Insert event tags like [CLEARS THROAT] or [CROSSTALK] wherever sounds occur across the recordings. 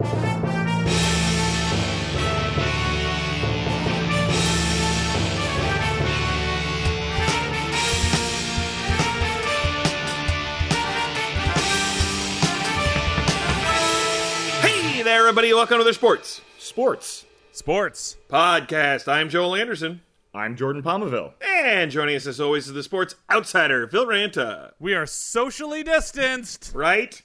Hey there, everybody. Welcome to the Sports Sports. Sports. Podcast. I'm Joel Anderson. I'm Jordan Palmaville. And joining us as always is the Sports Outsider, Phil Ranta. We are socially distanced. Right?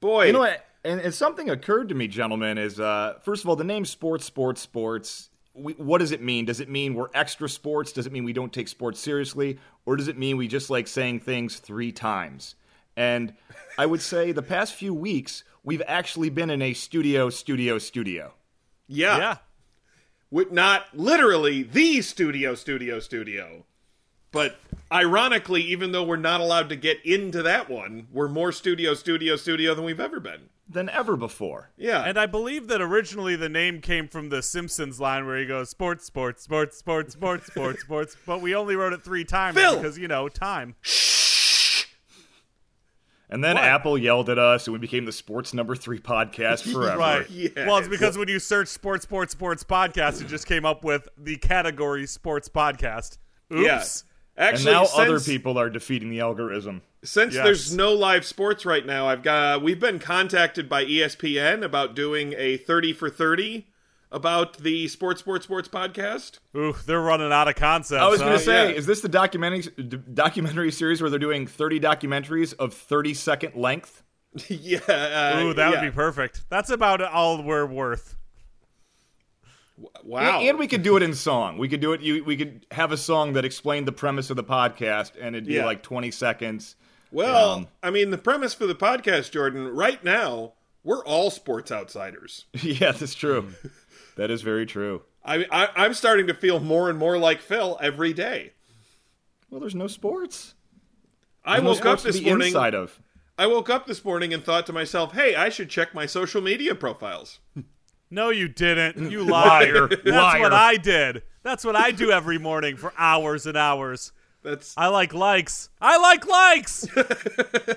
Boy. You know what? And, and something occurred to me, gentlemen, is uh, first of all, the name sports, sports, sports. We, what does it mean? Does it mean we're extra sports? Does it mean we don't take sports seriously? Or does it mean we just like saying things three times? And I would say the past few weeks, we've actually been in a studio, studio, studio. Yeah. Yeah. With not literally the studio, studio, studio. But ironically, even though we're not allowed to get into that one, we're more studio, studio, studio than we've ever been. Than ever before. Yeah. And I believe that originally the name came from the Simpsons line where he goes sports, sports, sports, sports, sports, sports, sports. But we only wrote it three times Phil! because you know time. And then What? Apple yelled at us, and we became the sports number three podcast [LAUGHS] forever. Right. Yes. Well, it's because when you search sports, sports, sports podcast, it just came up with the category sports podcast. Oops. yeah. And Actually, now since, other people are defeating the algorithm. since Yes. there's no live sports right now, I've got we've been contacted by ESPN about doing a 30 for 30 about the Sports Sports Sports podcast. Ooh, they're running out of concepts. I was huh? going to say, yeah. is this the documentary d- documentary series where they're doing 30 documentaries of 30 second length? [LAUGHS] yeah. Uh, Ooh, that yeah. would be perfect. That's about all we're worth. Wow. And, and we could do it in song. We could do it. You, we could have a song that explained the premise of the podcast, and it'd be Yeah. like 20 seconds. Well, Um, I mean, the premise for the podcast, Jordan, right now, we're all sports outsiders. [LAUGHS] yeah, that's true. [LAUGHS] that is very true. I, I, I'm starting to feel more and more like Phil every day. Well, there's no sports. I no woke up sports this morning. inside of. I woke up this morning and thought to myself, "Hey, I should check my social media profiles." [LAUGHS] No, you didn't. You. [LAUGHS] Liar. That's Liar. what I did. That's what I do every morning for hours and hours. That's I like likes. I like likes. [LAUGHS]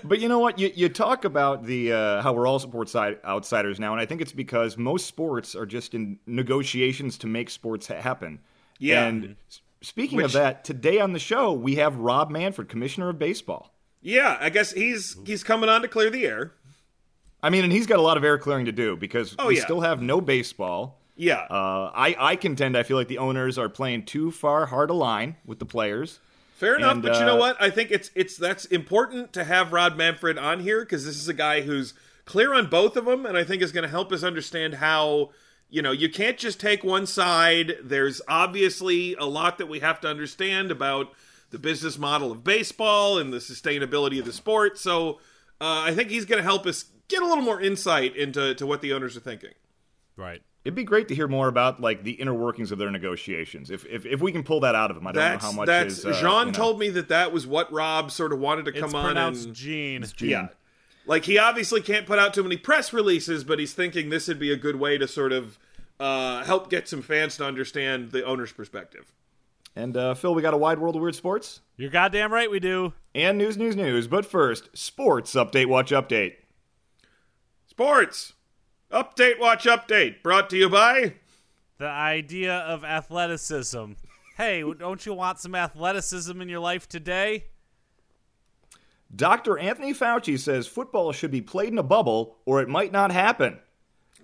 But you know what? You, you talk about the uh, how we're all sports side, outsiders now, and I think it's because most sports are just in negotiations to make sports happen. Yeah. And speaking Which- of that, today on the show we have Rob Manfred, Commissioner of Baseball. yeah. I guess he's he's coming on to clear the air. I mean, and he's got a lot of air clearing to do because Oh, we yeah. still have no baseball. Yeah. Uh, I, I contend I feel like the owners are playing too far hard a line with the players. Fair enough, and, but you know uh, what? I think it's it's that's important to have Rob Manfred on here because this is a guy who's clear on both of them, and I think is going to help us understand how you know you can't just take one side. There's obviously a lot that we have to understand about the business model of baseball and the sustainability of the sport. So uh, I think he's going to help us get a little more insight into to what the owners are thinking. right. It'd be great to hear more about like the inner workings of their negotiations. If if, if we can pull that out of them, I don't That's know how much that's is. Uh, Jean you know. told me that that was what Rob sort of wanted to come It's on pronounced and Gene. Gene. Yeah. Like he obviously can't put out too many press releases, but he's thinking this would be a good way to sort of uh, help get some fans to understand the owner's perspective. And uh, Phil, we got a wide world of weird sports You're goddamn right we do. and news, news, news. But first, sports update. Watch update. Sports update, watch update, brought to you by. The idea of athleticism. Hey, don't you want some athleticism in your life today? Dr. Anthony Fauci says football should be played in a bubble or it might not happen.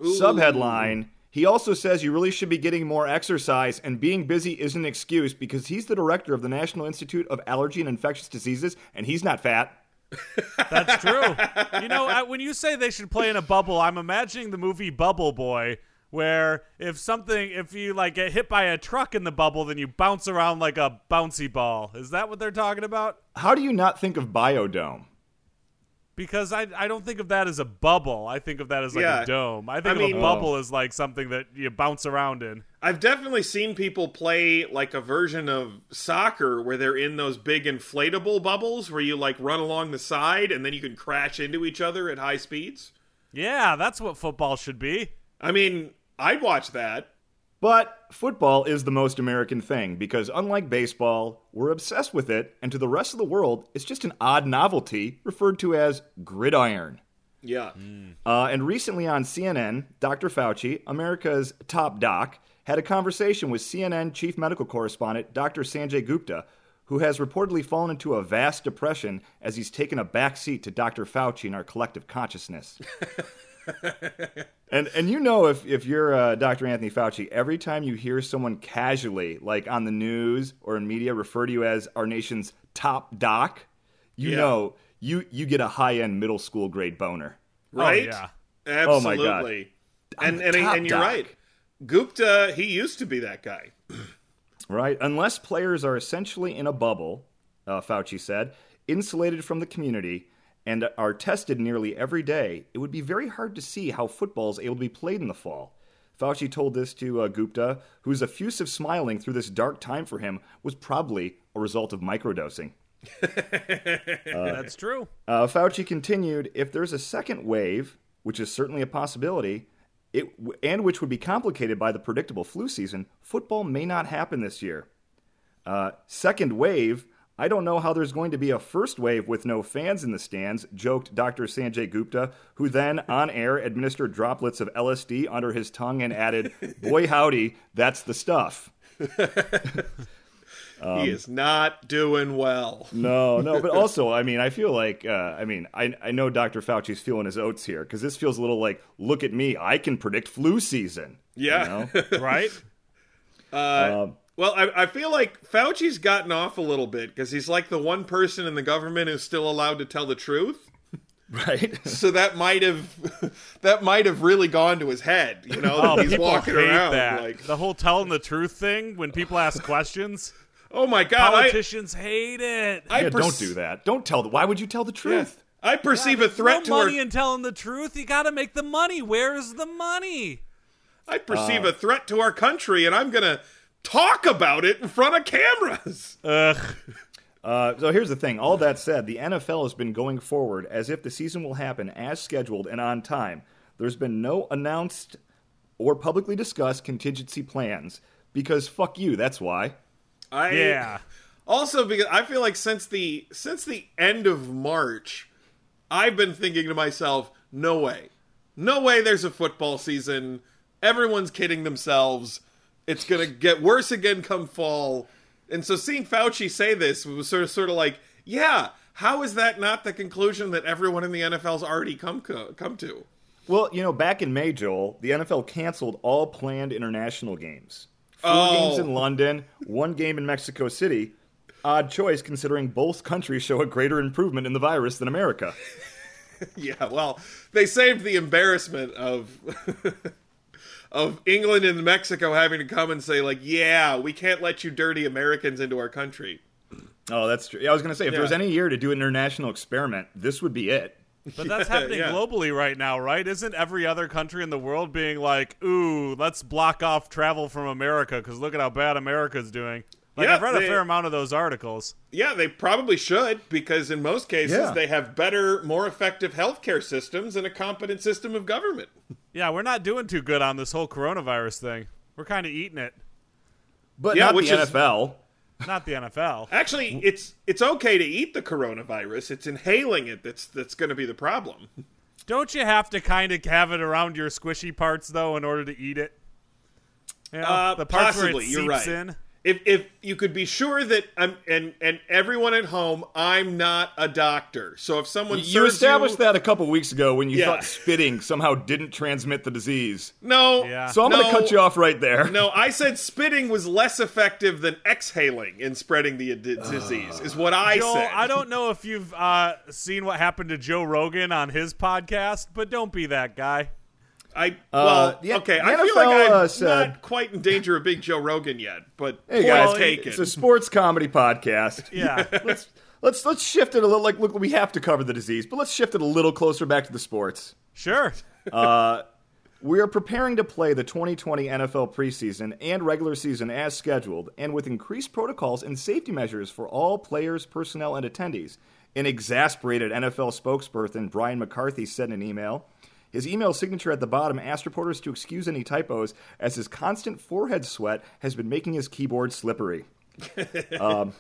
Subheadline He also says you really should be getting more exercise and being busy isn't an excuse because he's the director of the National Institute of Allergy and Infectious Diseases and he's not fat. That's true. you know, I, when you say they should play in a bubble, I'm imagining the movie Bubble Boy, where if something, if you like get hit by a truck in the bubble, then you bounce around like a bouncy ball. Is that what they're talking about? How do you not think of Biodome? Because I, I don't think of that as a bubble. I think of that as like Yeah. a dome. I think I of mean- a bubble as like something that you bounce around in. I've definitely seen people play like a version of soccer where they're in those big inflatable bubbles where you like run along the side and then you can crash into each other at high speeds. Yeah, that's what football should be. I mean, I'd watch that. But football is the most American thing because, unlike baseball, we're obsessed with it, and to the rest of the world, it's just an odd novelty referred to as gridiron. Yeah. Uh, and recently on CNN, Dr. Fauci, America's top doc, had a conversation with CNN chief medical correspondent Dr. Sanjay Gupta, who has reportedly fallen into a vast depression as he's taken a back seat to Dr. Fauci in our collective consciousness. [LAUGHS] [LAUGHS] and and you know if if you're uh, Dr. Anthony Fauci, every time you hear someone casually, like on the news or in media, refer to you as our nation's top doc, you Yeah. know you you get a high end middle school grade boner. Right? yeah. Oh my God. Absolutely. And and, and you're doc. right. Gupta, he used to be that guy. [CLEARS THROAT] right? Unless players are essentially in a bubble, uh, Fauci said, insulated from the community, and are tested nearly every day, it would be very hard to see how football is able to be played in the fall. Fauci told this to uh, Gupta, whose effusive smiling through this dark time for him was probably a result of microdosing. [LAUGHS] That's true. Uh, Fauci continued, if there's a second wave, which is certainly a possibility, it, and which would be complicated by the predictable flu season, football may not happen this year. Uh, second wave, I don't know how there's going to be a first wave with no fans in the stands, joked Dr. Sanjay Gupta, who then, on air, administered droplets of LSD under his tongue and added, [LAUGHS] Boy, howdy, that's the stuff. Um, [LAUGHS] he is not doing well. No, no, but also, I mean, I feel like, uh, I mean, I, I know Dr. Fauci's feeling his oats here because this feels a little like, look at me, I can predict flu season. you Yeah. know? [LAUGHS] Right? Uh, Um, well, I, I feel like Fauci's gotten off a little bit because he's like the one person in the government who's still allowed to tell the truth. right? [LAUGHS] So that might have [LAUGHS] that might have really gone to his head. You know, Oh, he's people walking hate around that. like, the whole telling the truth thing when people ask questions. [LAUGHS] oh my god, I, Politicians hate it. I yeah, perce- don't do that. Don't tell. The, why would you tell the truth? I perceive a threat no to money our in telling the truth. You got to make the money. Where's the money? I perceive a uh, threat to our country, and I'm gonna talk about it in front of cameras. Ugh. Uh, so here's the thing. All that said, the NFL has been going forward as if the season will happen as scheduled and on time. There's been no announced or publicly discussed contingency plans because fuck you. That's why. I Yeah. Also, because I feel like since the since the end of March, I've been thinking to myself, no way, no way. There's a football season. Everyone's kidding themselves. It's gonna get worse again come fall. And so seeing Fauci say this was sort of sort of like, yeah, how is that not the conclusion that everyone in the NFL's already come co- come to? Well, you know, back in May, Joel, the NFL canceled all planned international games. Four Oh. games in London, one game in Mexico City. Odd choice considering both countries show a greater improvement in the virus than America. [LAUGHS] Yeah, well, they saved the embarrassment of [LAUGHS] of England and Mexico having to come and say like, "Yeah, we can't let you dirty Americans into our country." Oh, that's true. Yeah, I was going to say, if there was any year to do an international experiment, this would be it. But that's Yeah, happening yeah. globally right now, right? Isn't every other country in the world being like, "Ooh, let's block off travel from America because look at how bad America's doing." Like Yeah, I've read they- a fair amount of those articles. Yeah, they probably should because in most cases Yeah. they have better, more effective healthcare systems and a competent system of government. Yeah, we're not doing too good on this whole coronavirus thing. We're kind of eating it. But Yeah, not which the is- NFL. Not the NFL. [LAUGHS] Actually, it's it's okay to eat the coronavirus. It's inhaling it that's that's going to be the problem. Don't you have to kind of have it around your squishy parts though in order to eat it? You know, Uh, the parts where possibly, it you're seeps right. in. If if you could be sure that I'm and and everyone at home, I'm not a doctor. So if someone You established you, that a couple weeks ago when you Yeah. thought spitting somehow didn't transmit the disease. no, Yeah. So I'm going to cut you off right there. no, I said spitting was less effective than exhaling in spreading the d- disease. Is what I Joel, said. I don't know if you've uh, seen what happened to Joe Rogan on his podcast, but don't be that guy. I well, the- okay. the I feel like I'm uh, said- not quite in danger of being Joe Rogan yet, but Hey guys, taken. it's a sports comedy podcast. [LAUGHS] Yeah. [LAUGHS] let's let's let's shift it a little. Like, look, we have to cover the disease, but let's shift it a little closer back to the sports. sure. We are preparing to play the 2020 NFL preseason and regular season as scheduled, and with increased protocols and safety measures for all players, personnel, and attendees. An exasperated NFL spokesperson, Brian McCarthy, said in an email. His email signature at the bottom asked reporters to excuse any typos, as his constant forehead sweat has been making his keyboard slippery. [LAUGHS] Um,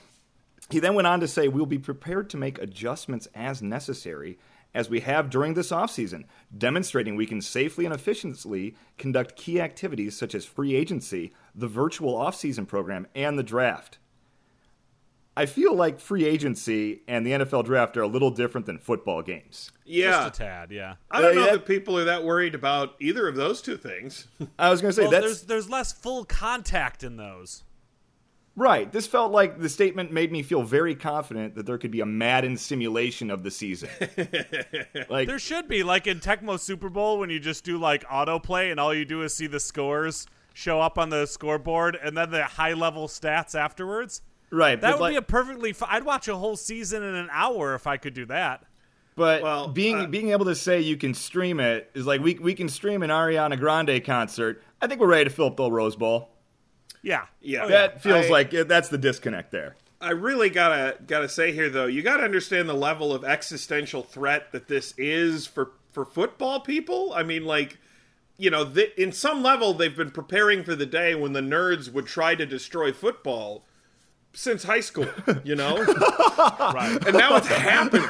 He then went on to say, We'll be prepared to make adjustments as necessary as we have during this offseason, demonstrating we can safely and efficiently conduct key activities such as free agency, the virtual offseason program, and the draft. I feel like free agency and the NFL draft are a little different than football games. Yeah. Just a tad, yeah. I don't Uh, know yeah. that people are that worried about either of those two things. I was going to say Well, that's there's there's less full contact in those. right. This felt like the statement made me feel very confident that there could be a Madden simulation of the season. [LAUGHS] like There should be like in Tecmo Super Bowl when you just do like autoplay and all you do is see the scores show up on the scoreboard and then the high level stats afterwards. Right, That would like, be a perfectly. Fi- I'd watch a whole season in an hour if I could do that. But Well, being uh, being able to say you can stream it is like we we can stream an Ariana Grande concert. I think we're ready to fill up the Rose Bowl. Yeah. Yeah. Oh, That feels I- like that's the disconnect there. I really gotta gotta say here though, you gotta understand the level of existential threat that this is for for football people. I mean, like, you know, th- in some level, they've been preparing for the day when the nerds would try to destroy football since high school. [LAUGHS] You know, Right. and now it's happening.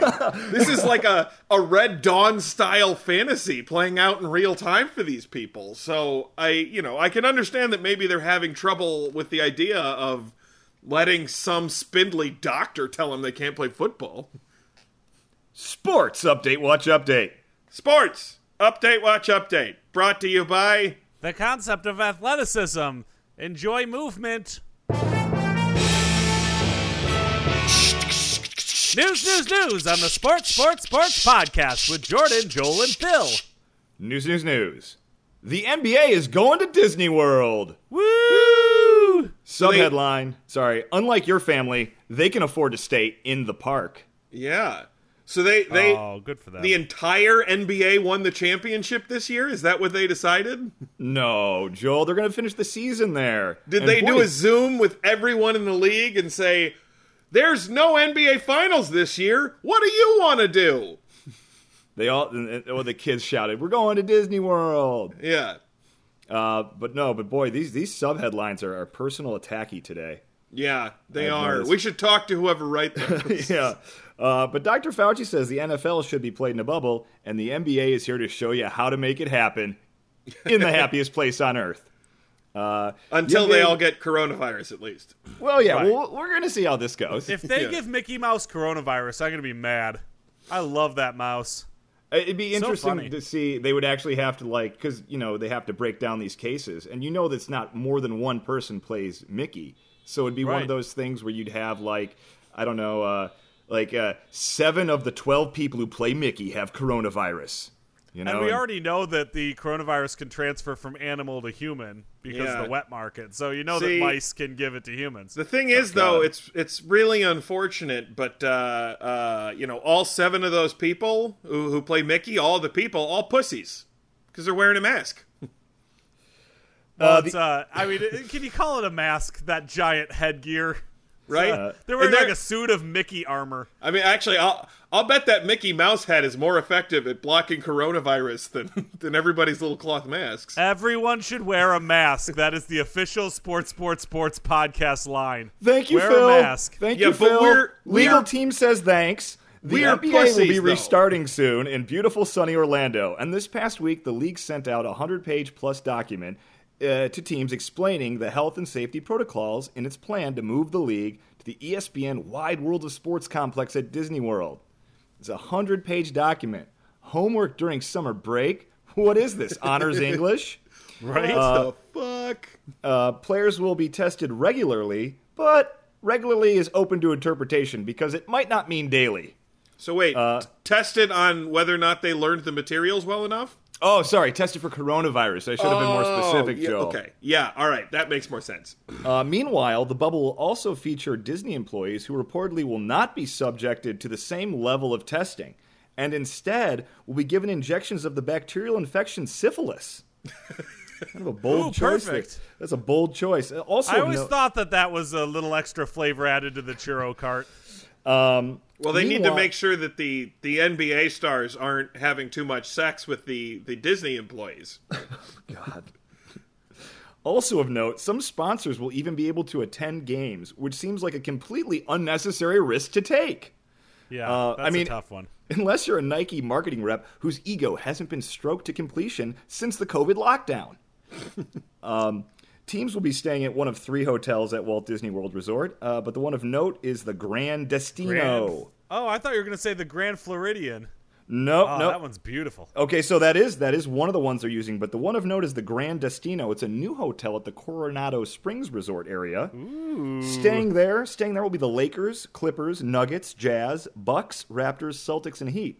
This is like a a Red Dawn style fantasy playing out in real time for these people. So I, you know, I can understand that maybe they're having trouble with the idea of letting some spindly doctor tell them they can't play football. Sports update, watch update. Sports update, watch update, brought to you by. the concept of athleticism. Enjoy movement. News, news, news on the Sports, Sports, Sports podcast with Jordan, Joel, and Phil. News, news, news. The NBA is going to Disney World. Woo! Subheadline. Sorry. Unlike your family, they can afford to stay in the park. Yeah. So they they oh, good for them. the entire NBA won the championship this year. Is that what they decided? No, Joel, they're going to finish the season there. Did And they do a Zoom with everyone in the league and say, "There's no NBA Finals this year. What do you want to do?" [LAUGHS] They all, oh, the kids shouted, "We're going to Disney World!" Yeah, Uh, but no, but boy, these these subheadlines are, are personal attacky today. yeah, they are. noticed. We should talk to whoever wrote them. [LAUGHS] yeah. Uh, but Dr. Fauci says the NFL should be played in a bubble, and the NBA is here to show you how to make it happen in the [LAUGHS] happiest place on earth. Uh, Until the they NBA all get coronavirus, at least. Well, yeah, Right. well, we're going to see how this goes. if they Yeah. give Mickey Mouse coronavirus, I'm gonna be mad. I love that mouse. It'd be interesting funny. to see. They would actually have to like because you know they have to break down these cases, and you know that's not more than one person plays Mickey. So it'd be one of those things where you'd have like I don't know, uh, like uh, seven of the twelve people who play Mickey have coronavirus. You know, And we and- already know that the coronavirus can transfer from animal to human because Yeah. of the wet market. So you know See- that mice can give it to humans. The thing is, though, God. it's it's really unfortunate, but uh, uh, you know, all seven of those people who, who play Mickey, all the people, all pussies, because they're wearing a mask. Well, [LAUGHS] Uh, it's, uh, I mean, can you call it a mask? That giant headgear, Right? Uh, They're wearing they're- like a suit of Mickey armor. I mean, actually, I'll I'll bet that Mickey Mouse head is more effective at blocking coronavirus than [LAUGHS] than everybody's little cloth masks. Everyone should wear a mask. that is the official Sports Sports Sports podcast line. Thank you, wear Phil. a mask. Thank Yeah, you, but Phil. we're- Legal we're- team says thanks. The We're NBA will pussies, be though. restarting soon in beautiful sunny Orlando. And this past week, the league sent out a 100 page plus document uh, to teams explaining the health and safety protocols in its plan to move the league to the ESPN Wide World of Sports complex at Disney World. It's a 100 page document. Homework during summer break? What is this? Honors [LAUGHS] English? Right? What the fuck? Uh, players will be tested regularly, but regularly is open to interpretation because it might not mean daily. So wait, Uh, t- tested on whether or not they learned the materials well enough. Oh, sorry, tested for coronavirus. I should have been more specific, Oh, yeah, Joe. Okay, yeah, all right, that makes more sense. Uh, meanwhile, the bubble will also feature Disney employees who reportedly will not be subjected to the same level of testing, and instead will be given injections of the bacterial infection syphilis. [LAUGHS] kind of a bold Ooh, choice. perfect. That's a bold choice. Uh, Also, I always no- thought that that was a little extra flavor added to the churro cart. um, Well, they need to make sure that the the NBA stars aren't having too much sex with the the Disney employees. [LAUGHS] God. Also of note, some sponsors will even be able to attend games, which seems like a completely unnecessary risk to take. Yeah, Uh, that's I mean, a tough one. unless you're a Nike marketing rep whose ego hasn't been stroked to completion since the COVID lockdown. [LAUGHS] um, teams will be staying at one of three hotels at Walt Disney World Resort, uh, but the one of note is the Grand Destino. Grand- Oh, I thought you were going to say the Grand Floridian. No, Oh, ah, no. that one's beautiful. Okay, so that is that is one of the ones they're using, but the one of note is the Grand Destino. It's a new hotel at the Coronado Springs Resort area. Staying there, staying there will be the Lakers, Clippers, Nuggets, Jazz, Bucks, Raptors, Celtics, and Heat.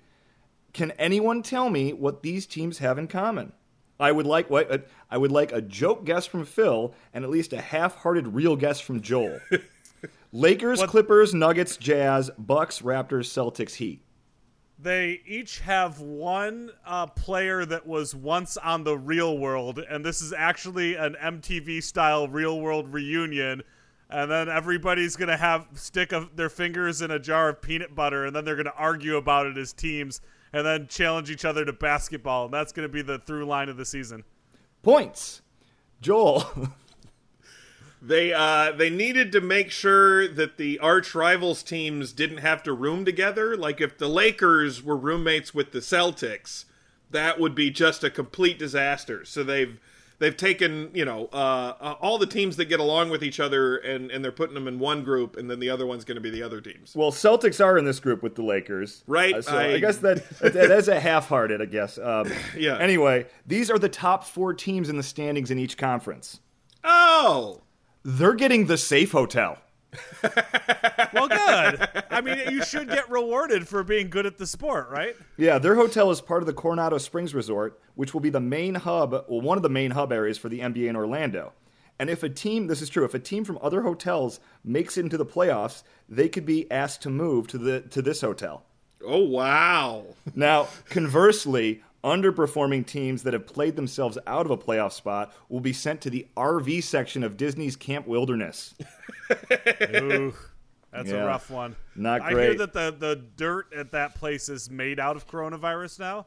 Can anyone tell me what these teams have in common? I would like what I would like a joke guess from Phil and at least a half-hearted real guess from Joel. [LAUGHS] Lakers, What- Clippers, Nuggets, Jazz, Bucks, Raptors, Celtics, Heat. They each have one uh, player that was once on the real world, and this is actually an MTV style real world reunion. And then everybody's gonna have stick of their fingers in a jar of peanut butter, and then they're gonna argue about it as teams, and then challenge each other to basketball. And that's gonna be the through line of the season. Points. Joel. [LAUGHS] They uh they needed to make sure that the arch rivals teams didn't have to room together. Like if the Lakers were roommates with the Celtics, that would be just a complete disaster. So they've they've taken you know uh, uh, all the teams that get along with each other and and they're putting them in one group, and then the other one's going to be the other teams. Well, Celtics are in this group with the Lakers, Right, Uh, so I, I- guess that that is a half-hearted, I guess. Um, [LAUGHS] Yeah. Anyway, these are the top four teams in the standings in each conference. Oh, They're getting the safe hotel. [LAUGHS] Well, good. I mean, you should get rewarded for being good at the sport, right? Yeah, their hotel is part of the Coronado Springs Resort, which will be the main hub, well, one of the main hub areas for the NBA in Orlando. And if a team, this is true, if a team from other hotels makes it into the playoffs, they could be asked to move to the to this hotel. oh wow. Now, conversely, underperforming teams that have played themselves out of a playoff spot will be sent to the RV section of Disney's Camp Wilderness. [LAUGHS] Ooh, that's Yeah. a rough one. Not great. I hear that the, the dirt at that place is made out of coronavirus now.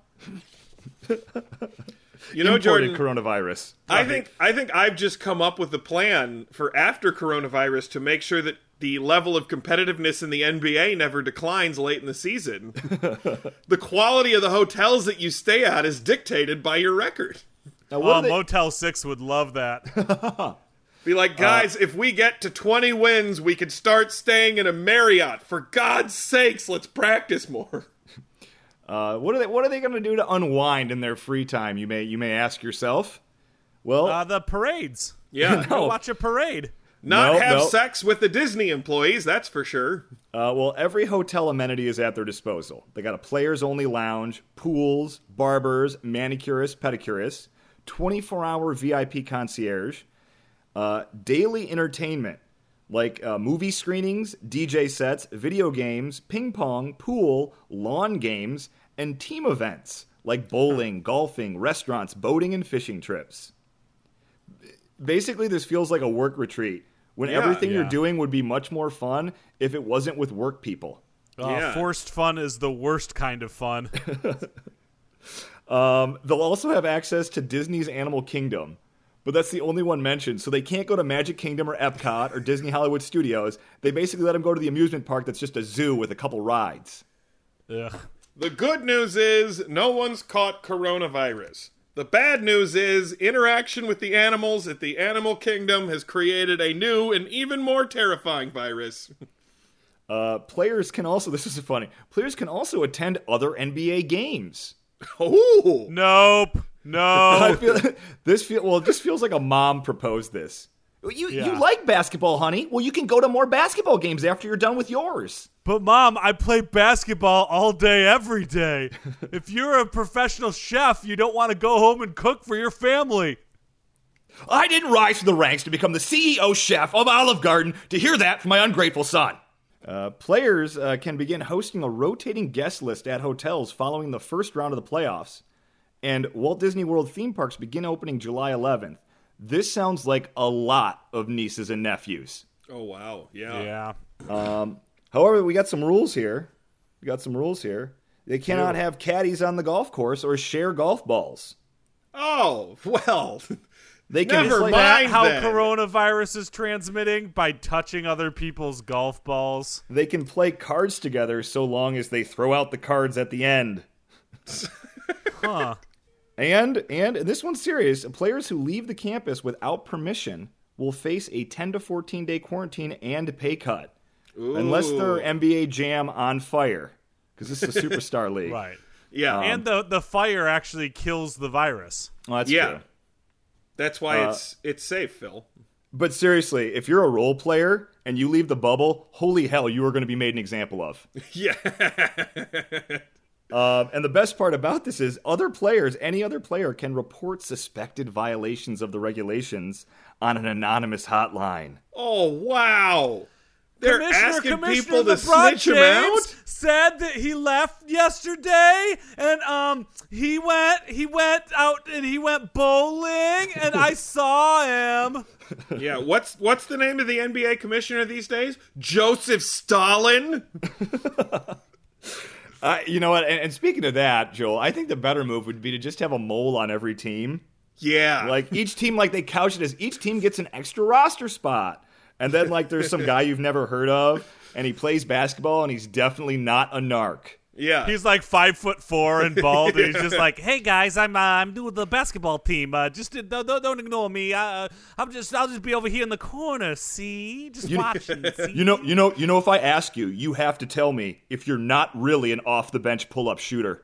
You know, Imported Jordan, coronavirus. I think I think I've just come up with a plan for after coronavirus to make sure that the level of competitiveness in the NBA never declines late in the season. [LAUGHS] the quality of the hotels that you stay at is dictated by your record. Now, what Oh, they- Motel 6 would love that. [LAUGHS] Be like, guys, if we get to 20 wins, we could start staying in a Marriott. For God's sakes, let's practice more. [LAUGHS] uh, what are they? What are they going to do to unwind in their free time? You may you may ask yourself. Well, Uh, the parades. Yeah. No. watch a parade. Not No, have no. sex with the Disney employees, that's for sure. Uh, well, every hotel amenity is at their disposal. They got a players only lounge, pools, barbers, manicurists, pedicurists, 24 hour VIP concierge, uh, daily entertainment like uh, movie screenings, DJ sets, video games, ping pong, pool, lawn games, and team events like bowling, golfing, restaurants, boating, and fishing trips. Basically, this feels like a work retreat when Yeah, everything you're doing would be much more fun if it wasn't with work people. Uh, Yeah. Forced fun is the worst kind of fun. [LAUGHS] Um, they'll also have access to Disney's Animal Kingdom, but that's the only one mentioned. So they can't go to Magic Kingdom or Epcot or Disney Hollywood Studios. They basically let them go to the amusement park that's just a zoo with a couple rides. Ugh. The good news is no one's caught coronavirus. The bad news is interaction with the animals at the animal kingdom has created a new and even more terrifying virus. [LAUGHS] Uh, players can also, [LAUGHS] this is funny, players can also attend other NBA games. [LAUGHS] Oh, Nope. I No. feel this feel well. It just feels like a mom proposed this. You Yeah. you like basketball, honey? Well, you can go to more basketball games after you're done with yours. But mom, I play basketball all day, every day. [LAUGHS] if you're a professional chef, you don't want to go home and cook for your family. I didn't rise to the ranks to become the CEO chef of Olive Garden to hear that from my ungrateful son. Uh, players uh, can begin hosting a rotating guest list at hotels following the first round of the playoffs. And Walt Disney World theme parks begin opening July 11th. This sounds like a lot of nieces and nephews. oh wow, yeah. Yeah. However, we got some rules here. We got some rules here. They cannot have caddies on the golf course or share golf balls. Oh well, [LAUGHS] They can Never play, mind. That how then. coronavirus is transmitting by touching other people's golf balls. they can play cards together so long as they throw out the cards at the end. [LAUGHS] Huh. And and this one's serious. Players who leave the campus without permission will face a 10 to 14 day quarantine and pay cut, unless they're NBA Jam on fire, because this is a superstar [LAUGHS] league. Right. Yeah, and the the fire actually kills the virus. Well, that's Yeah. true. that's why Uh, it's it's safe, Phil. But seriously, if you're a role player and you leave the bubble, holy hell, you are going to be made an example of. [LAUGHS] Yeah, [LAUGHS] Um, and the best part about this is other players, any other player, can report suspected violations of the regulations on an anonymous hotline. Oh wow! They're Commissioner, asking Commissioner people to LeBron snitch him out. James said that he left yesterday, and um, he went he went out and he went bowling, and I [LAUGHS] saw him. Yeah, what's what's the name of the NBA commissioner these days? Joseph Stalin. [LAUGHS] Uh, you know what? And, and speaking of that, Joel, I think the better move would be to just have a mole on every team. Yeah, Like each team, like they couch it as each team gets an extra roster spot, and then like there's some guy you've never heard of, and he plays basketball, and he's definitely not a narc. yeah. He's like five foot four and bald, and he's [LAUGHS] just like, "Hey guys, I'm uh, I'm doing the basketball team. Uh, just uh, don't, don't don't ignore me. Uh, I'm just I'll just be over here in the corner. See, just You- watching. [LAUGHS] See? You know, you know, you know. If I ask you, you have to tell me if you're not really an off the bench pull up shooter.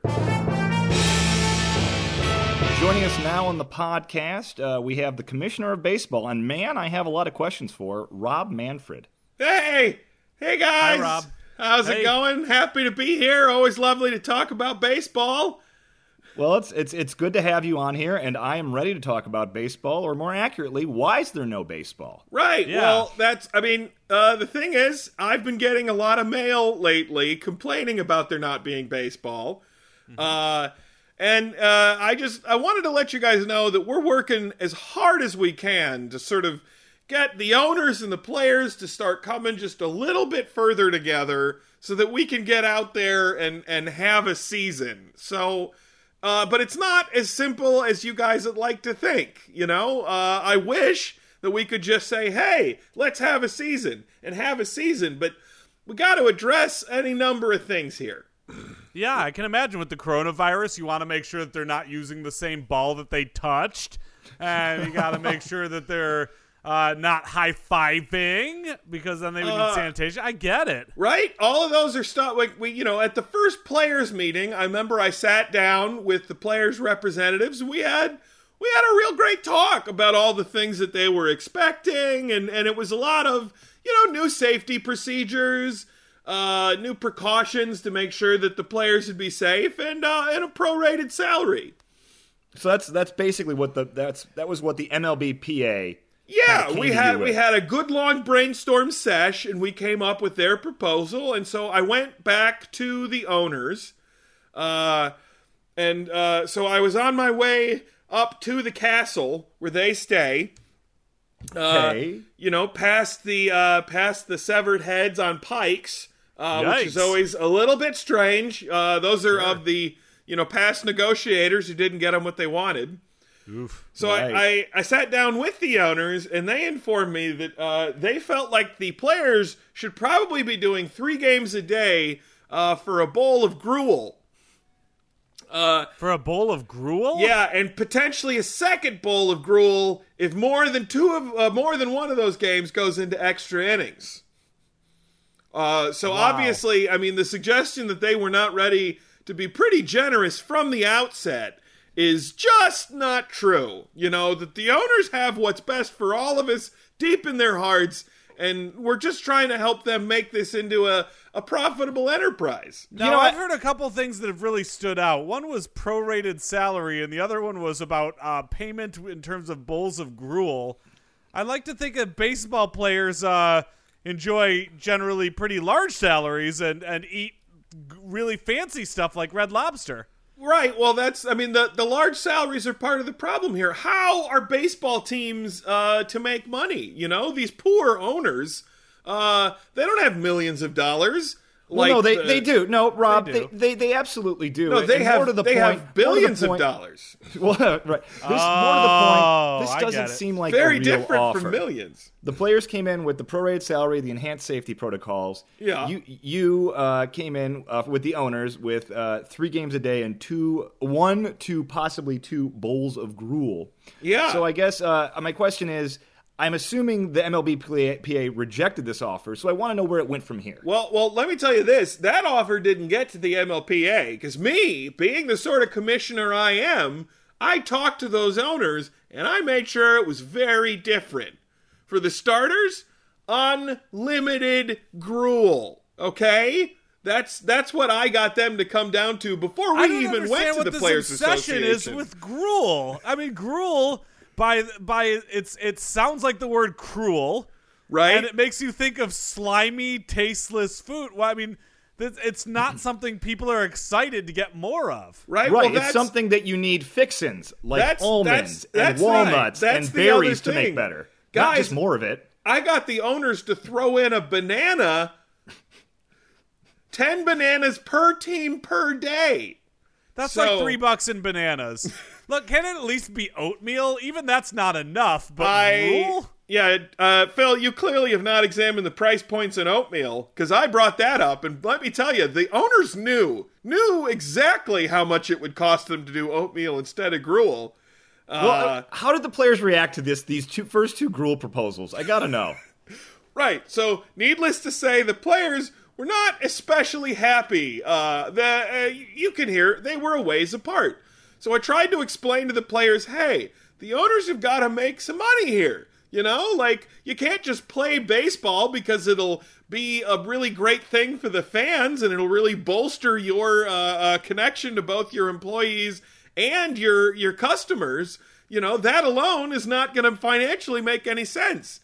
Joining us now on the podcast, uh, we have the commissioner of baseball, and man, I have a lot of questions for Rob Manfred. Hey, hey guys. Rob. How's Hey. it going? Happy to be here. Always lovely to talk about baseball. Well, it's it's it's good to have you on here, and I am ready to talk about baseball, or more accurately, why is there no baseball? Right. Yeah. Well, that's. I mean, uh, the thing is, I've been getting a lot of mail lately complaining about there not being baseball. Uh, and uh, I just I wanted to let you guys know that we're working as hard as we can to sort of get the owners and the players to start coming just a little bit further together so that we can get out there and and have a season. So. Uh, but it's not as simple as you guys would like to think. You know, uh, I wish that we could just say, "Hey, let's have a season and have a season," but we got to address any number of things here. Yeah, I can imagine with the coronavirus, you want to make sure that they're not using the same ball that they touched, and you got to make [LAUGHS] sure that they're uh, not high fiving because then they would Uh, need sanitation. I get it. Right? All of those are stuff like we, you know, at the first players meeting, I remember I sat down with the players representatives and we had we had a real great talk about all the things that they were expecting and and it was a lot of, you know, new safety procedures, uh new precautions to make sure that the players would be safe and uh and a prorated salary. So that's that's basically what the that's that was what the MLBPA. Yeah, we had we had a good long brainstorm sesh, and we came up with their proposal. And so I went back to the owners, uh, and uh, so I was on my way up to the castle where they stay. Uh, Okay. you know, past the uh, past the severed heads on pikes, uh, which is always a little bit strange. Uh, those are of the you know past negotiators who didn't get them what they wanted. Oof. So. I, I, I sat down with the owners, and they informed me that uh, they felt like the players should probably be doing three games a day uh, for a bowl of gruel. Uh, For a bowl of gruel? yeah, and potentially a second bowl of gruel if more than two of uh, more than one of those games goes into extra innings. Uh, so obviously, I mean, the suggestion that they were not ready to be pretty generous from the outset is just not true. You know that the owners have what's best for all of us deep in their hearts, and we're just trying to help them make this into a, a profitable enterprise. Now, You know I've heard a couple things that have really stood out. One was prorated salary, and the other one was about uh, payment in terms of bowls of gruel. I like to think of baseball players uh, enjoy generally pretty large salaries and, and eat really fancy stuff like Red Lobster. Right. Well, that's. I mean, the the large salaries are part of the problem here. How are baseball teams uh, to make money? You know, these poor owners. Uh, they don't have millions of dollars. Well, no, they, the- they do. No, Rob, They they, do. they, they, absolutely do. No, they And have the they point, have to the billions of point- dollars. [LAUGHS] Well, right. This, more to Oh, the point, this doesn't seem like Very a real different offer. from millions. The players came in with the prorated salary, the enhanced safety protocols. Yeah. You you uh, came in uh, with the owners with uh, three games a day and two, one to possibly two bowls of gruel. Yeah. So I guess uh, my question is, I'm assuming the MLBPA rejected this offer, so I want to know where it went from here. Well, well, let me tell you this: that offer didn't get to the MLPA because me, being the sort of commissioner I am, I talked to those owners and I made sure it was very different. For the starters, unlimited gruel. Okay, that's that's what I got them to come down to before we even went to what the this Players obsession Association. is with gruel. I mean, gruel by by it's it sounds like the word cruel, right? and it makes you think of slimy, tasteless food. Well, I mean, th- it's not mm-hmm. something people are excited to get more of. right? Right, Well, it's something that you need fixins like That's- almonds that's- that's and right. walnuts That's and berries to make thing. better. Not Guys- just more of it. I got the owners to throw in a banana. 10 bananas per team per day. That's So- like three bucks in bananas. [LAUGHS] Look, can it at least be oatmeal? Even that's not enough. But I gruel? Yeah, uh, Phil, you clearly have not examined the price points in oatmeal because I brought that up, and let me tell you, the owners knew knew exactly how much it would cost them to do oatmeal instead of gruel. Uh, uh, how did the players react to this? These two first two gruel proposals. I gotta know. [LAUGHS] Right. So, needless to say, the players were not especially happy. Uh, the uh, you can hear they were a ways apart. So I tried to explain to the players, hey, the owners have got to make some money here. You know, like you can't just play baseball because it'll be a really great thing for the fans and it'll really bolster your uh, uh, connection to both your employees and your your customers. You know, that alone is not going to financially make any sense.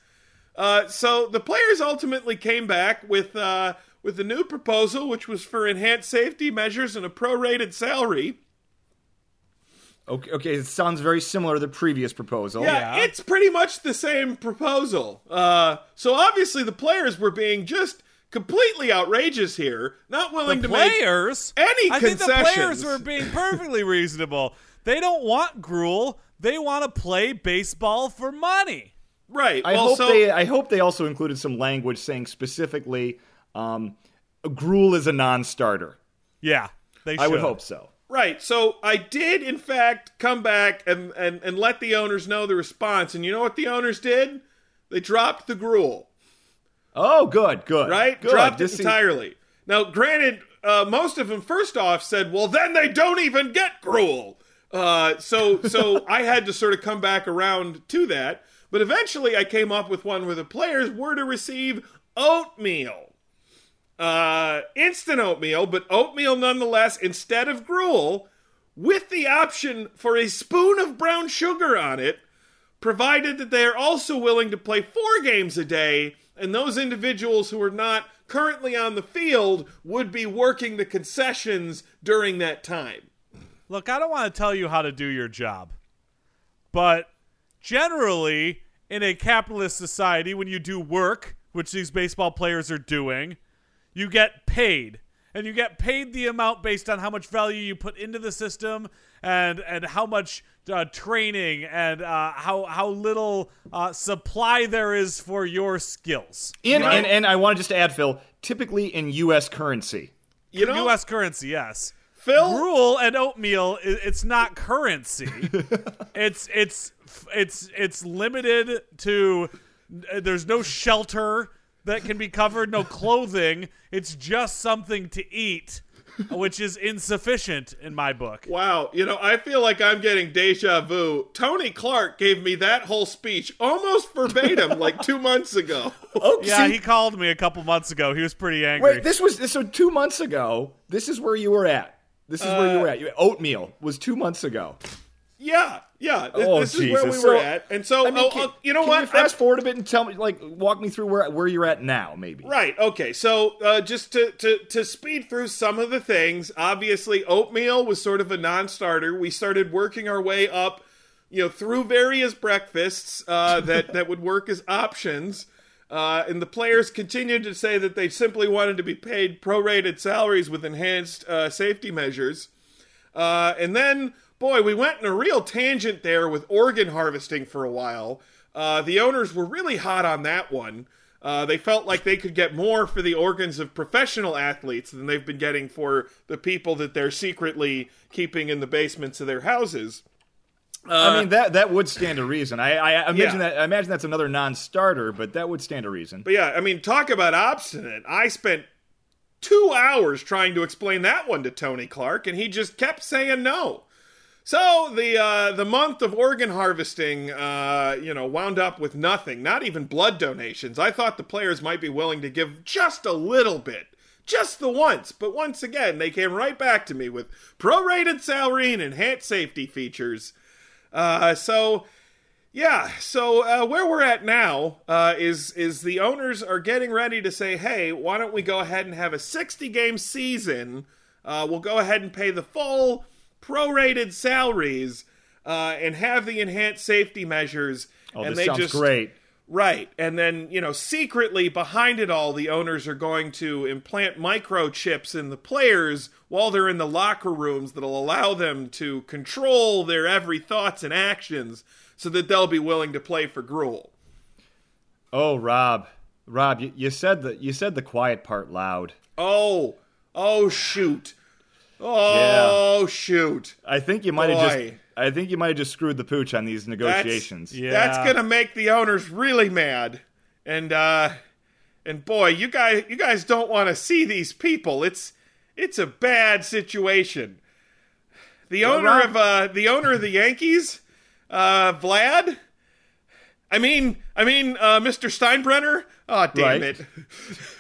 Uh, so the players ultimately came back with uh, with a new proposal, which was for enhanced safety measures and a prorated salary. Okay, okay, it sounds very similar to the previous proposal. Yeah, Yeah. it's pretty much the same proposal. Uh, so obviously the players were being just completely outrageous here, not willing the to make players. any I think the players were being perfectly reasonable. They don't want gruel. They want to play baseball for money. right. I well, hope so, they. I hope they also included some language saying specifically, um, gruel is a non-starter. Yeah, they. Should. I would hope so. Right. So I did, in fact, come back and, and, and let the owners know the response. And you know what the owners did? They dropped the gruel. Oh, good, good, right? Good. Dropped This it entirely. Now, granted, uh, most of them first off said, "Well, then they don't even get gruel." Uh, so, so [LAUGHS] I had to sort of come back around to that. But eventually, I came up with one where the players were to receive oatmeal, uh, instant oatmeal, but oatmeal nonetheless instead of gruel, with the option for a spoon of brown sugar on it provided that they are also willing to play four games a day, and those individuals who are not currently on the field would be working the concessions during that time. Look, I don't want to tell you how to do your job, but generally, in a capitalist society, when you do work, which these baseball players are doing, you get paid. And you get paid the amount based on how much value you put into the system and and how much uh, training and uh, how how little uh, supply there is for your skills. In, Right. and, and I want to just add, Phil, typically in U.S. currency. You know, U.S. currency, yes. Phil, gruel and oatmeal it's not currency [LAUGHS] it's it's it's it's limited to there's no shelter that can be covered no clothing it's just something to eat which is insufficient in my book Wow, you know, I feel like I'm getting deja vu. Tony Clark gave me that whole speech almost verbatim like two months ago. [LAUGHS] Oh, yeah see- he called me a couple months ago he was pretty angry Wait, this was so two months ago. This is where you were at. This is where you uh, were at. Oatmeal was two months ago. Yeah, yeah, th- Oh, this is where we Jesus. were So, at. And so, I mean, oh, can, oh, you know what? You fast forward a bit and tell me, like, walk me through where where you're at now, maybe. Right. Okay. So uh, just to, to to speed through some of the things, obviously oatmeal was sort of a non-starter. We started working our way up, you know, through various breakfasts uh, [LAUGHS] that that would work as options. Uh, and the players continued to say that they simply wanted to be paid prorated salaries with enhanced uh, safety measures. Uh, and then, boy, we went in a real tangent there with organ harvesting for a while. Uh, the owners were really hot on that one. Uh, they felt like they could get more for the organs of professional athletes than they've been getting for the people that they're secretly keeping in the basements of their houses. I mean that that would stand a reason. I, I imagine Yeah. that I imagine that's another non-starter, but that would stand a reason. But yeah, I mean, talk about obstinate. I spent two hours trying to explain that one to Tony Clark, and he just kept saying no. So the uh, the month of organ harvesting, uh, you know, wound up with nothing. Not even blood donations. I thought the players might be willing to give just a little bit, just the once. But once again, they came right back to me with prorated salary and enhanced safety features. Uh, so yeah, so uh, where we're at now uh, is is the owners are getting ready to say, hey, why don't we go ahead and have a 60 game season? Uh, we'll go ahead and pay the full prorated salaries uh, and have the enhanced safety measures. Oh, and this they sounds just, great. Right. And then, you know, secretly behind it all, the owners are going to implant microchips in the players while they're in the locker rooms that'll allow them to control their every thoughts and actions so that they'll be willing to play for Gruel. Oh, Rob, Rob, you, you said the you said the quiet part loud. Oh, oh, shoot. Oh, shoot. I think you might have just I think you might have just screwed the pooch on these negotiations. Yeah. That's gonna make the owners really mad. And uh and boy, you guys you guys don't want to see these people. It's it's a bad situation. The Well, owner Rob- of uh the owner of the Yankees, uh Vlad I mean I mean uh Mr. Steinbrenner. Oh damn Right. it. [LAUGHS]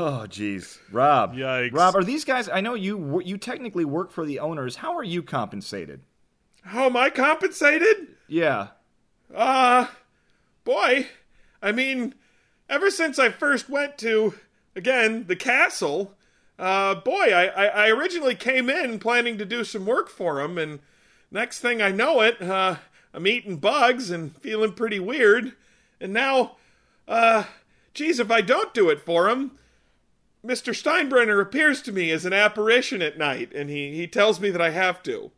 Oh, jeez, Rob. Yikes. Rob, are these guys? I know you. You technically work for the owners. How are you compensated? How am I compensated? Yeah. Uh, boy, I mean, ever since I first went to, again, the castle, uh, boy, I, I, I originally came in planning to do some work for him, and next thing I know it, uh, I'm eating bugs and feeling pretty weird, and now, uh, geez, if I don't do it for him, Mr. Steinbrenner appears to me as an apparition at night, and he, he tells me that I have to.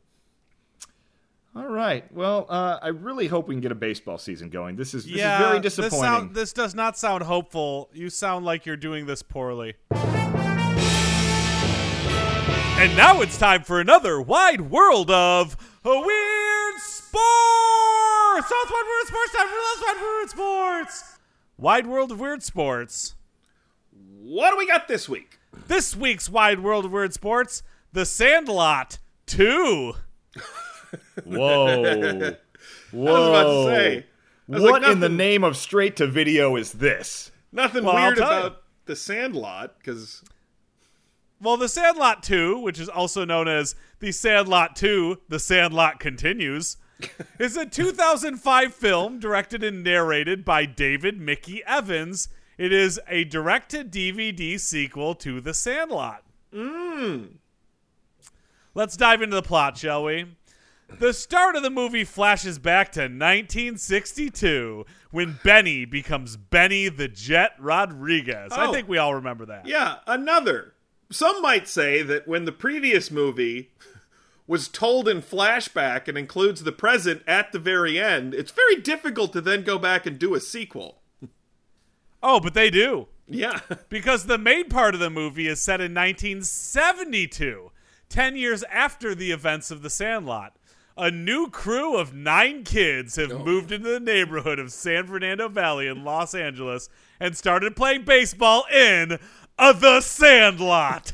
All right. Well, uh, I really hope we can get a baseball season going. This is this yeah, is very This, disappointing. sound, this does not sound hopeful. You sound like you're doing this poorly. And now it's time for another wide world of weird sports. South Wide Weird Sports. Time for South Wide Weird Sports. Wide world of weird sports. What do we got this week? This week's Wide World of Weird Sports: The Sandlot Two. Whoa. [LAUGHS] Whoa. I was about to say. What like, in the name of straight to video is this? Nothing Well, weird tell you. about the Sandlot because Well, The Sandlot 2, which is also known as The Sandlot 2, The Sandlot Continues, [LAUGHS] is a 2005 film directed and narrated by David Mickey Evans. It is a direct to DVD sequel to The Sandlot. Mmm. Let's dive into the plot, shall we? The start of the movie flashes back to 1962 when Benny becomes Benny the Jet Rodriguez. I Oh. think we all remember that. yeah, another. Some might say that when the previous movie was told in flashback and includes the present at the very end, it's very difficult to then go back and do a sequel. Oh, but they do. Yeah, [LAUGHS] Because the main part of the movie is set in 1972, 10 years after the events of The Sandlot. A new crew of nine kids have moved into the neighborhood of San Fernando Valley in Los Angeles and started playing baseball in uh, The Sandlot.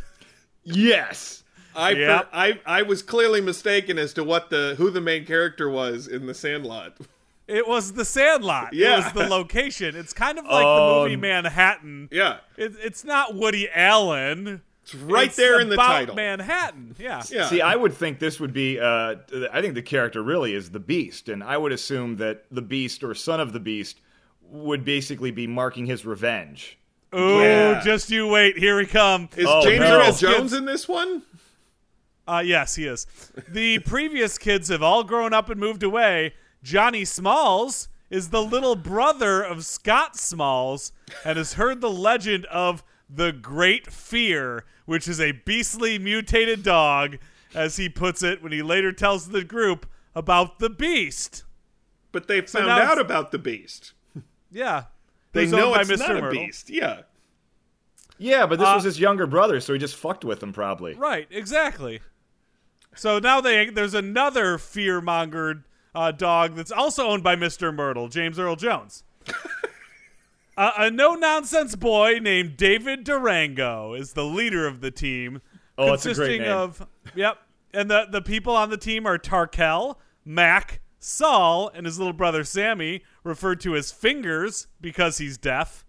Yes. I, Yep. I I was clearly mistaken as to what the who the main character was in the Sandlot. [LAUGHS] It was The Sandlot. Yeah. It was the [LAUGHS] location. It's kind of like Oh, the movie Manhattan. Yeah, It, it's not Woody Allen. it's right It's there in the title. Manhattan. Yeah. Yeah, See, I would think this would be. Uh, I think the character really is the Beast, and I would assume that the Beast or son of the Beast would basically be marking his revenge. Ooh, Yeah. just you wait. Here we come. is Oh, James. Earl Kids- Jones in this one? Uh, yes, he is. The previous kids have all grown up and moved away. Johnny Smalls is the little brother of Scott Smalls and has heard the legend of the Great Fear, which is a beastly mutated dog, as he puts it when he later tells the group about the beast. But they found now out about the beast. Yeah. They know it's Mr. not a beast. Yeah. Yeah, but this Uh, was his younger brother, so he just fucked with him probably. Right, exactly. So now they there's another fear mongered uh, dog that's also owned by Mr. Mertle, James Earl Jones. [LAUGHS] uh, a no nonsense boy named David Durango is the leader of the team. Oh, it's a consisting great name. of yep, and the the people on the team are Tarkel, Mac, Saul, and his little brother Sammy, referred to as Fingers because he's deaf.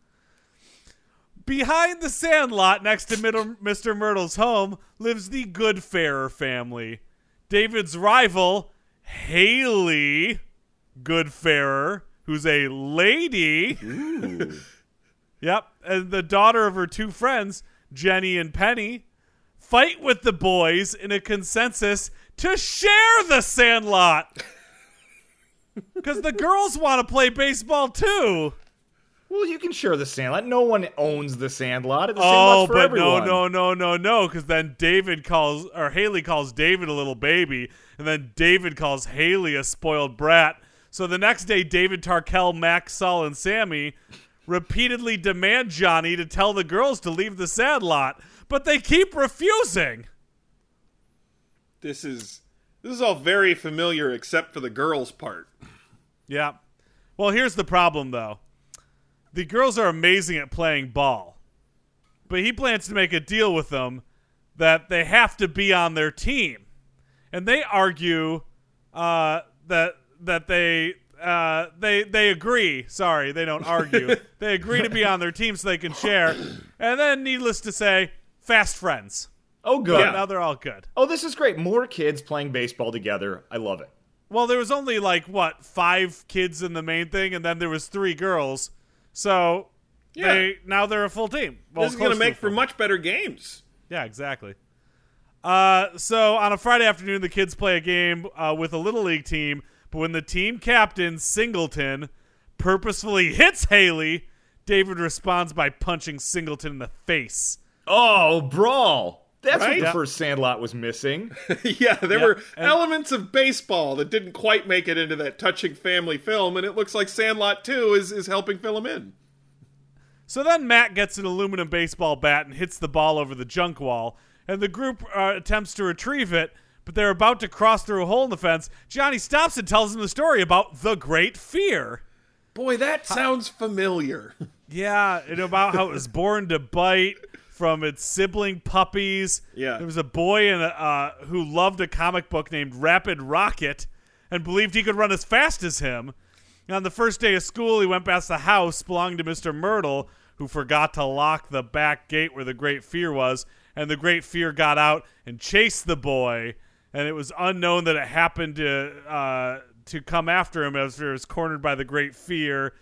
Behind the sandlot next to Middle- [LAUGHS] Mr. Mertle's home lives the Goodfarrow family. David's rival, Haley Goodfarrow, who's a lady. Yep, and the daughter of her two friends, Jenny and Penny, fight with the boys in a consensus to share the sandlot. [LAUGHS] Because the girls want to play baseball too. Well, you can share the Sandlot. No one owns the Sandlot. The Oh, but everyone. no, no, no, no, no, because then David calls or Haley calls David a little baby, and then David calls Haley a spoiled brat. So the next day, David Tarkel, Max, Saul, and Sammy repeatedly demand Johnny to tell the girls to leave the sad lot, but they keep refusing. This is this is all very familiar except for the girls part. Yeah. Well, here's the problem, though. The girls are amazing at playing ball, but he plans to make a deal with them that they have to be on their team, and they argue uh, that that they uh, they they agree. Sorry, they don't argue. [LAUGHS] they agree to be on their team so they can share, and then, needless to say, fast friends. Oh, good. Yeah. Now they're all good. Oh, this is great. More kids playing baseball together. I love it. Well, there was only like what five kids in the main thing, and then there was three girls. So Yeah. they now they're a full team. Well, this is going to make for much better games. Yeah, exactly. Uh, so on a Friday afternoon, the kids play a game uh, with a little league team. But when the team captain Singleton purposefully hits Haley, David responds by punching Singleton in the face. Oh, brawl. That's Right? what the Yeah. first Sandlot was missing. [LAUGHS] yeah, there Yeah, were and- elements of baseball that didn't quite make it into that touching family film, and it looks like Sandlot 2 is, is helping fill them in. So then Matt gets an aluminum baseball bat and hits the ball over the junk wall, and the group uh, attempts to retrieve it, but they're about to cross through a hole in the fence. Johnny stops and tells them the story about the Great Fear. Boy, that sounds familiar. Yeah, and about how it was born to bite from its sibling puppies. Yeah. there was a boy in a, uh, who loved a comic book named Rapid Rocket and believed he could run as fast as him. And on the first day of school, he went past the house belonging to Mr. Mertle, who forgot to lock the back gate where the Great Fear was, and the Great Fear got out and chased the boy. And it was unknown that it happened to uh, to come after him as he was cornered by the Great Fear.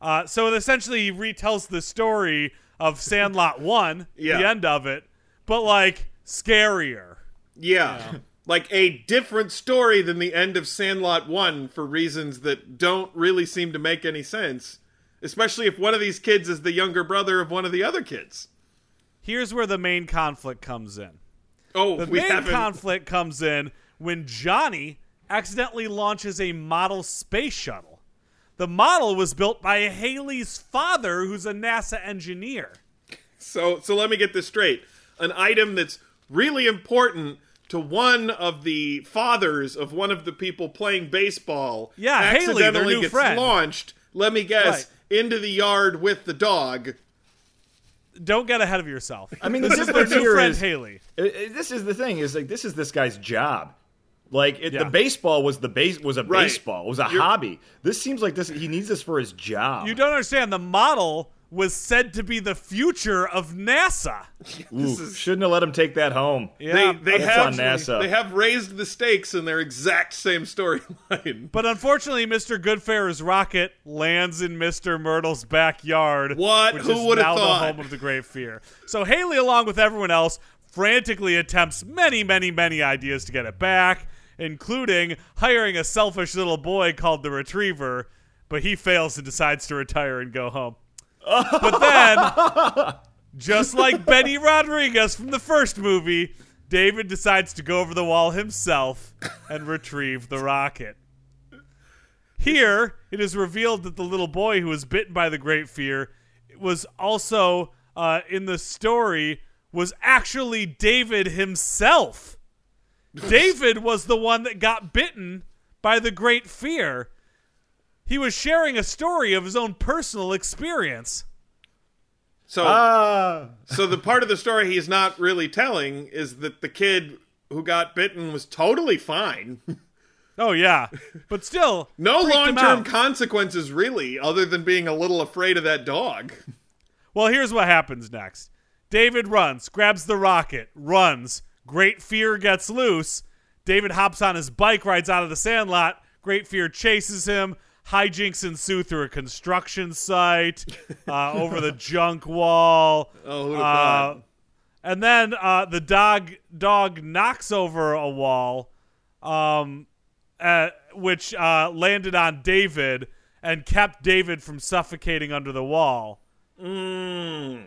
Uh, so it essentially retells the story of Sandlot [LAUGHS] One, Yeah. the end of it, but like scarier. Yeah. [LAUGHS] Like a different story than the end of Sandlot 1 for reasons that don't really seem to make any sense, especially if one of these kids is the younger brother of one of the other kids. Here's where the main conflict comes in. Oh, The we main haven't. conflict comes in when Johnny accidentally launches a model space shuttle. The model was built by Haley's father, who's a NASA engineer. So, so let me get this straight. An item that's really important to one of the fathers of one of the people playing baseball Yeah, Haley, accidentally new gets friend. launched, let me guess, into the yard with the dog. Don't get ahead of yourself. I mean, the this is their difference new friend is- Haley. Uh, uh, this is the thing is like this is this guy's job. Like it, Yeah. the baseball was the base was a Right. baseball was a You're- hobby. This seems like this he needs this for his job. You don't understand. The model was said to be the future of NASA. Ooh, shouldn't have let him take that home. Yeah, they they that's have on NASA. they have raised the stakes in their exact same storyline. [LAUGHS] But unfortunately, Mr. Goodfair's rocket lands in Mr. Mertle's backyard. What? Which Who is would've thought? now thought? the home of the Great Fear. So Haley, along with everyone else, frantically attempts many, many, many ideas to get it back, including hiring a selfish little boy called the Retriever. but he fails and decides to retire and go home. But then, just like Benny Rodriguez from the first movie, David decides to go over the wall himself and retrieve the rocket. Here, it is revealed that the little boy who was bitten by the great fear was also uh, in the story was actually David himself. David was the one that got bitten by the great fear. He was sharing a story of his own personal experience. So, Ah, so the part of the story he's not really telling is that the kid who got bitten was totally fine. [LAUGHS] Oh yeah, but still, No long-term consequences, really, other than being a little afraid of that dog. Well, here's what happens next. David runs, grabs the rocket, runs. Great Fear gets loose. David hops on his bike, rides out of the sandlot. Great Fear chases him. Hijinks ensue through a construction site, uh, over the junk wall. [LAUGHS] Oh, Uh, and then uh, the dog dog knocks over a wall, um, uh, which uh, landed on David and kept David from suffocating under the wall. Mm.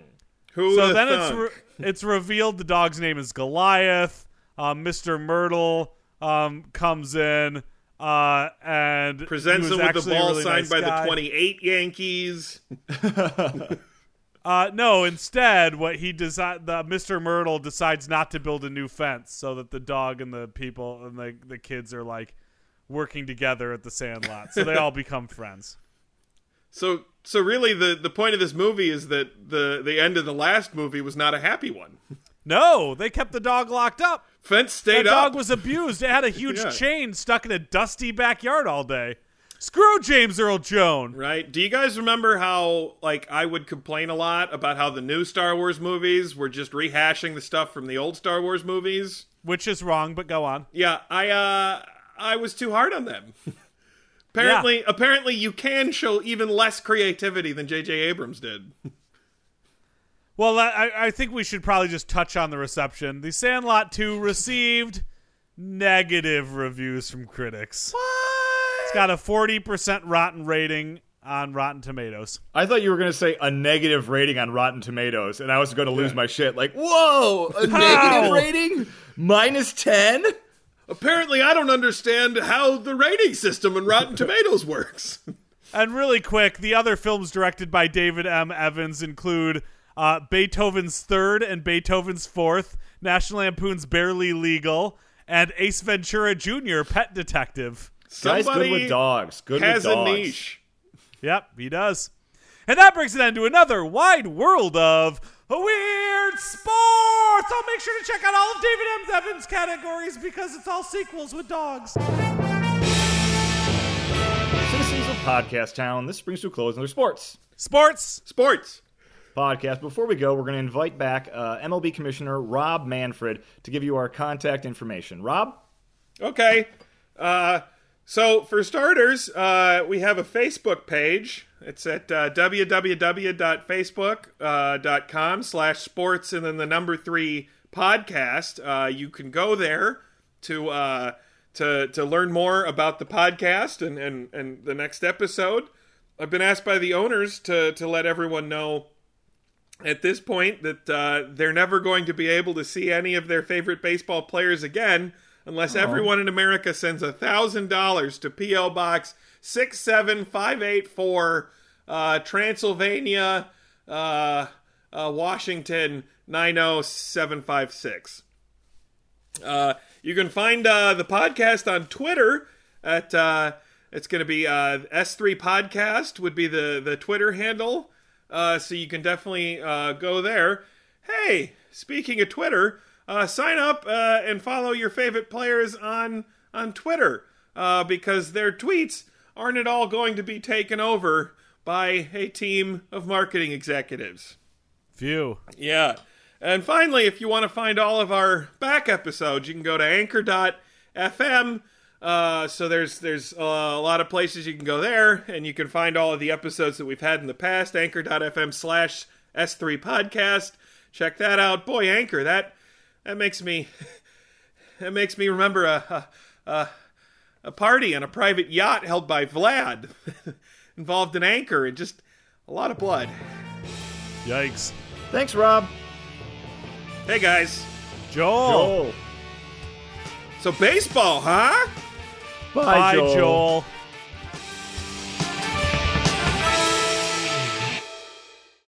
Who So then it's re- it's revealed the dog's name is Goliath. Um, Mr. Mertle um, comes in uh, and presents him with the ball really signed nice by guy. the 28 Yankees. [LAUGHS] Uh, no, instead, what he desi- the Mr. Mertle decides not to build a new fence so that the dog and the people and the the kids are like working together at the sandlot. So they all [LAUGHS] become friends. So, so really, the the point of this movie is that the the end of the last movie was not a happy one. No, they kept the dog locked up. Fence That stayed dog was abused. It had a huge [LAUGHS] Yeah. chain stuck in a dusty backyard all day. Screw James Earl Jones. Right? Do you guys remember how like I would complain a lot about how the new Star Wars movies were just rehashing the stuff from the old Star Wars movies? Which is wrong, but go on. Yeah, I uh I was too hard on them. [LAUGHS] apparently apparently you can show even less creativity than JJ Abrams did. [LAUGHS] Well, I, I think we should probably just touch on the reception. The Sandlot 2 received negative reviews from critics. What? It's got a 40% rotten rating on Rotten Tomatoes. I thought you were going to say a negative rating on Rotten Tomatoes, and I was going to lose my shit. Like, whoa, a negative rating? Minus 10? Apparently I don't understand how the rating system in Rotten [LAUGHS] Tomatoes works. And really quick, the other films directed by David M. Evans include uh, Beethoven's Third and Beethoven's Fourth, National Lampoon's Barely Legal, and Ace Ventura Jr., Pet Detective. Guys, Somebody good with dogs. Good has with a niche. Yep, he does. And that brings it on to another wide world of weird sports. I'll make sure to check out all of David M. Evans' categories because it's all sequels with dogs. Citizens of Podcast Town, this brings to a close another sports Sports. Sports. Podcast. Before we go, we're going to invite back uh, MLB Commissioner Rob Manfred to give you our contact information. Rob? Okay. Uh, so for starters, uh, we have a Facebook page. It's at uh, www.facebook.com slash sports and then the number three podcast. Uh, you can go there to uh, to to learn more about the podcast and, and, and the next episode. I've been asked by the owners to to let everyone know at this point that uh, they're never going to be able to see any of their favorite baseball players again unless everyone in America sends a thousand dollars to PO Box six seven five eight four, uh, Transylvania, uh, uh, Washington nine zero seven five six. Uh, you can find uh, the podcast on Twitter at uh, it's going to be uh, S3 Podcast would be the the Twitter handle. Uh, so you can definitely uh, go there. Hey, speaking of Twitter, uh, sign up uh, and follow your favorite players on on Twitter uh, because their tweets aren't at all going to be taken over by a team of marketing executives. Phew. Yeah. And finally, if you want to find all of our back episodes, you can go to anchor.fm. Uh, so there's there's uh, a lot of places you can go there, and you can find all of the episodes that we've had in the past. Anchor.fm slash S3 podcast. Check that out. Boy, Anchor, that that makes me [LAUGHS] that makes me remember a a, a, a party on a private yacht held by Vlad. [LAUGHS] involved an anchor and just a lot of blood. Yikes. Thanks, Rob. Hey guys, Joel. Joel. so baseball, huh? Bye, Bye, Joel. Joel.